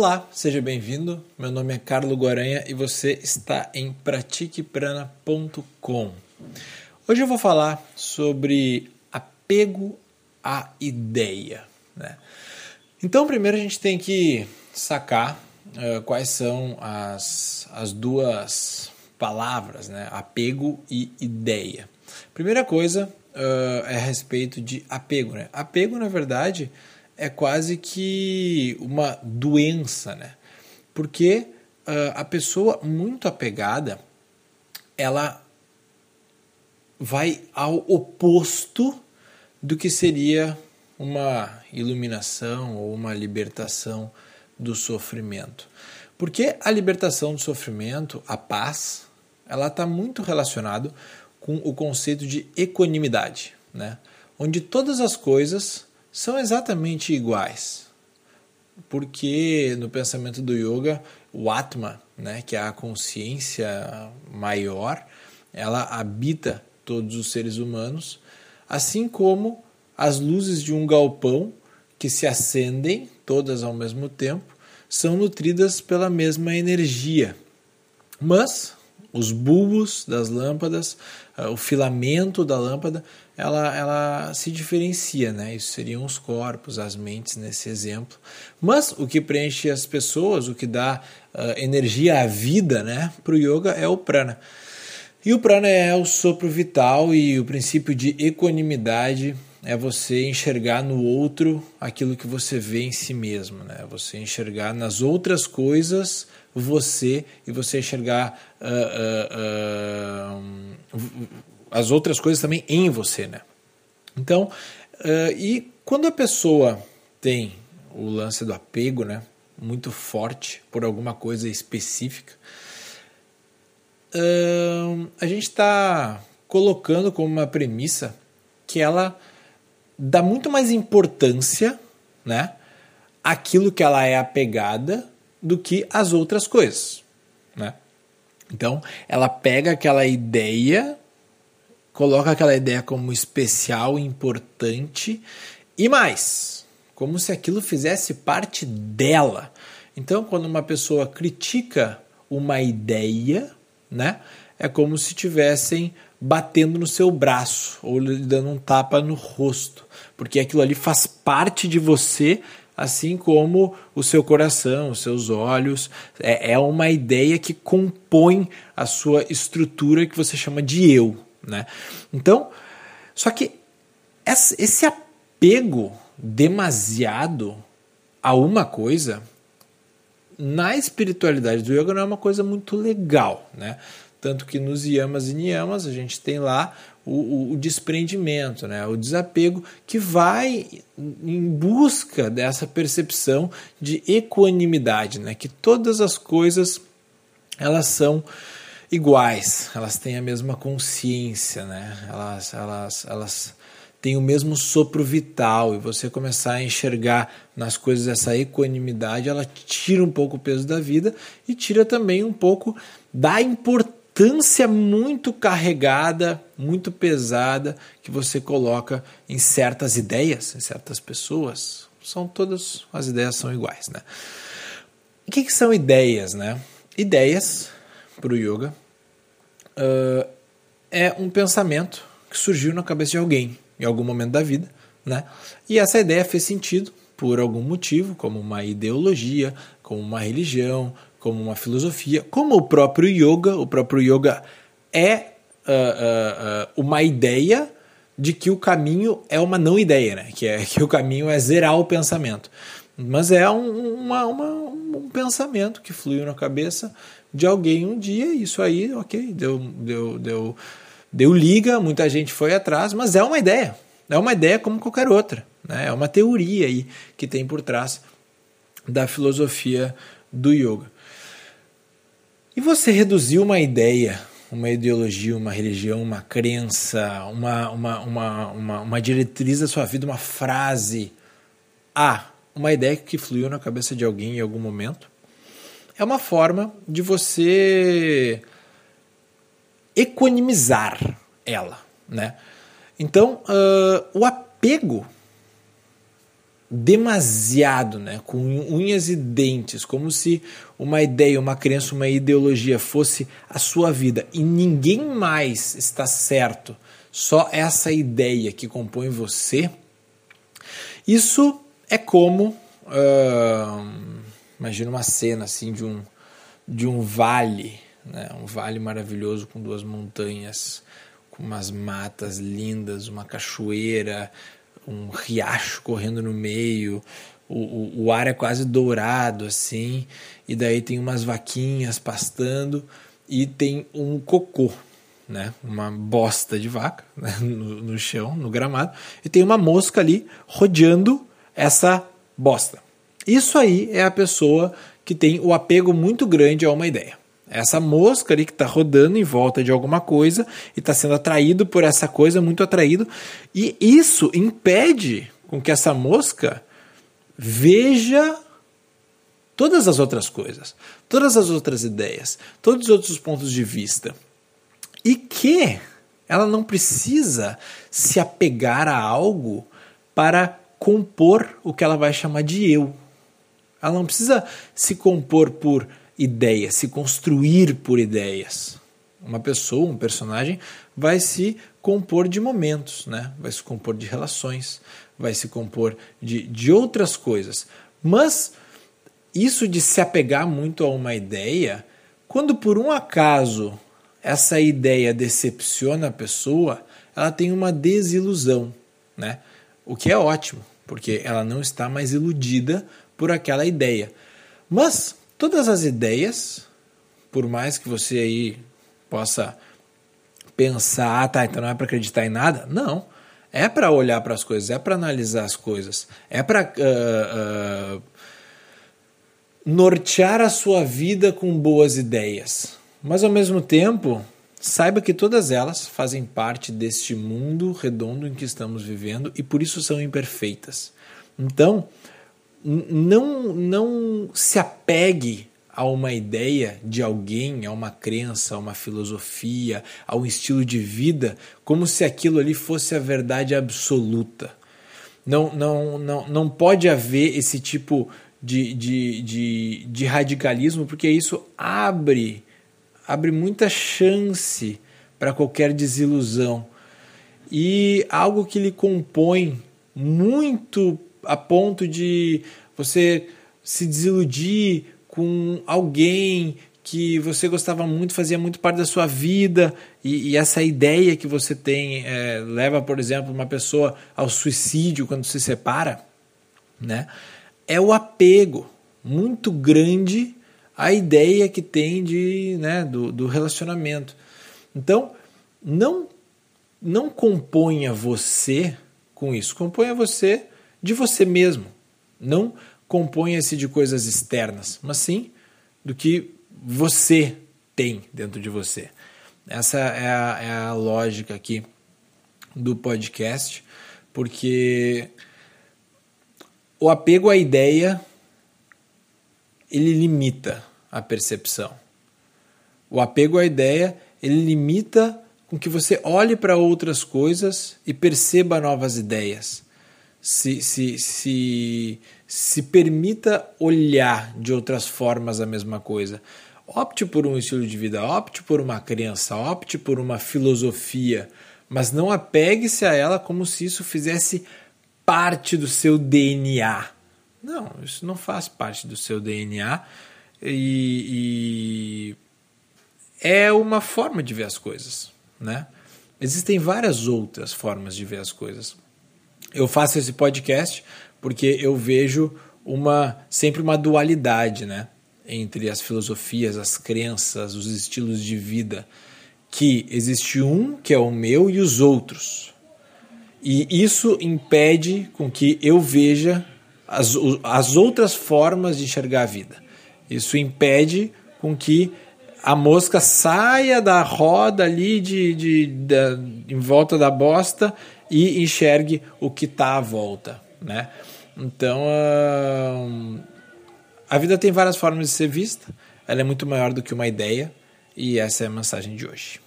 Olá, seja bem-vindo. Meu nome é Carlo Guaranha e você está em pratiqueprana.com. Hoje eu vou falar sobre apego à ideia. Né? Então, primeiro a gente tem que sacar uh, quais são as, as duas palavras, né? apego e ideia. Primeira coisa uh, é a respeito de apego. Né? Apego, na verdade, é quase que uma doença, né? Porque uh, a pessoa muito apegada, ela vai ao oposto do que seria uma iluminação ou uma libertação do sofrimento. Porque a libertação do sofrimento, a paz, ela está muito relacionado com o conceito de equanimidade, né? onde todas as coisas são exatamente iguais. Porque no pensamento do yoga, o Atma, né, que é a consciência maior, ela habita todos os seres humanos, assim como as luzes de um galpão que se acendem todas ao mesmo tempo são nutridas pela mesma energia. Mas os bulbos das lâmpadas, ah, o filamento da lâmpada, ela, ela se diferencia, né? Isso seriam os corpos, as mentes nesse exemplo. Mas o que preenche as pessoas, o que dá uh, energia à vida, né? Para o yoga é o prana. E o prana é o sopro vital e o princípio de equanimidade é você enxergar no outro aquilo que você vê em si mesmo, né? Você enxergar nas outras coisas você e você enxergar uh, uh, uh, as outras coisas também em você, né? Então, e quando a pessoa tem o lance do apego, né? Muito forte por alguma coisa específica, a gente está colocando como uma premissa que ela dá muito mais importância, né? Aquilo que ela é apegada do que as outras coisas, né? Então, ela pega aquela ideia, coloca aquela ideia como especial, importante e mais, como se aquilo fizesse parte dela. Então, quando uma pessoa critica uma ideia, né, é como se tivessem batendo no seu braço ou lhe dando um tapa no rosto, porque aquilo ali faz parte de você assim como o seu coração, os seus olhos. É, é uma ideia que compõe a sua estrutura que você chama de eu. Né? Então, só que esse apego demasiado a uma coisa na espiritualidade do yoga não é uma coisa muito legal, né? Tanto que nos yamas e niyamas a gente tem lá o, o, o, desprendimento, né? o desapego, que vai em busca dessa percepção de equanimidade, né? que todas as coisas elas são iguais, elas têm a mesma consciência, né? elas, elas, elas têm o mesmo sopro vital e você começar a enxergar nas coisas essa equanimidade, ela tira um pouco o peso da vida e tira também um pouco da importância muito carregada, muito pesada que você coloca em certas ideias, em certas pessoas. São todas as ideias são iguais, né? O que, que são ideias, né? Ideias para o yoga uh, é um pensamento que surgiu na cabeça de alguém em algum momento da vida, né? E essa ideia fez sentido por algum motivo, como uma ideologia, como uma religião, como uma filosofia, como o próprio yoga. O próprio yoga é uh, uh, uma ideia de que o caminho é uma não ideia, né? que, é, que o caminho é zerar o pensamento. Mas é um, uma, uma, um pensamento que fluiu na cabeça de alguém um dia, isso aí, ok, deu, deu, deu, deu liga, muita gente foi atrás, mas é uma ideia. É uma ideia como qualquer outra. Né? É uma teoria aí que tem por trás da filosofia do yoga. E você reduziu uma ideia, uma ideologia, uma religião, uma crença, uma, uma, uma, uma, uma diretriz da sua vida, uma frase a uma ideia que fluiu na cabeça de alguém em algum momento. É uma forma de você equanimizar ela, né? Então, uh, o apego demasiado, né, com unhas e dentes, como se uma ideia, uma crença, uma ideologia fosse a sua vida e ninguém mais está certo, só essa ideia que compõe você, isso é como uh, imagina uma cena assim de um de um vale, né, um vale maravilhoso com duas montanhas, com umas matas lindas, uma cachoeira, um riacho correndo no meio, o, o, o, ar é quase dourado assim, e daí tem umas vaquinhas pastando e tem um cocô, né? uma bosta de vaca né? no, no chão, no gramado, e tem uma mosca ali rodeando essa bosta. Isso aí é a pessoa que tem o apego muito grande a uma ideia. Essa mosca ali que está rodando em volta de alguma coisa e está sendo atraído por essa coisa, muito atraído, e isso impede com que essa mosca veja todas as outras coisas, todas as outras ideias, todos os outros pontos de vista. E que ela não precisa se apegar a algo para compor o que ela vai chamar de eu. Ela não precisa se compor por ideias, se construir por ideias. Uma pessoa, um personagem, vai se compor de momentos, né? vai se compor de relações, vai se compor de, de outras coisas. Mas isso de se apegar muito a uma ideia, quando por um acaso essa ideia decepciona a pessoa, ela tem uma desilusão, né? O que é ótimo, porque ela não está mais iludida por aquela ideia. Mas Todas as ideias, por mais que você aí possa pensar, ah, tá, então não é para acreditar em nada, não. É para olhar para as coisas, é para analisar as coisas, é para uh, ah, uh, ah, nortear a sua vida com boas ideias. Mas ao mesmo tempo, saiba que todas elas fazem parte deste mundo redondo em que estamos vivendo e por isso são imperfeitas. Então, não, não se apegue a uma ideia de alguém, a uma crença, a uma filosofia, a um estilo de vida, como se aquilo ali fosse a verdade absoluta. Não, não, não, não pode haver esse tipo de, de, de, de radicalismo, porque isso abre, abre muita chance para qualquer desilusão. E algo que lhe compõe muito a ponto de você se desiludir com alguém que você gostava muito, fazia muito parte da sua vida, e, e essa ideia que você tem é, leva, por exemplo, uma pessoa ao suicídio quando se separa, né? É o apego muito grande à ideia que tem de, né, do, do relacionamento. Então, não, não componha você com isso, componha você de você mesmo. Não componha-se de coisas externas, mas sim do que você tem dentro de você. Essa é a, é a lógica aqui do podcast, porque o apego à ideia ele limita a percepção. O apego à ideia ele limita com que você olhe para outras coisas e perceba novas ideias se, se, se, se permita olhar de outras formas a mesma coisa. Opte por um estilo de vida, opte por uma crença, opte por uma filosofia, mas não apegue-se a ela como se isso fizesse parte do seu DNA. Não, isso não faz parte do seu DNA e, e é uma forma de ver as coisas, né? Existem várias outras formas de ver as coisas eu faço esse podcast porque eu vejo uma sempre uma dualidade, né, entre as filosofias, as crenças, os estilos de vida, que existe um que é o meu e os outros. E isso impede com que eu veja as, as outras formas de enxergar a vida. Isso impede com que a mosca saia da roda ali de, de, de, de em volta da bosta e enxergue o que está à volta, né? Então, uh, a vida tem várias formas de ser vista, ela é muito maior do que uma ideia, e essa é a mensagem de hoje.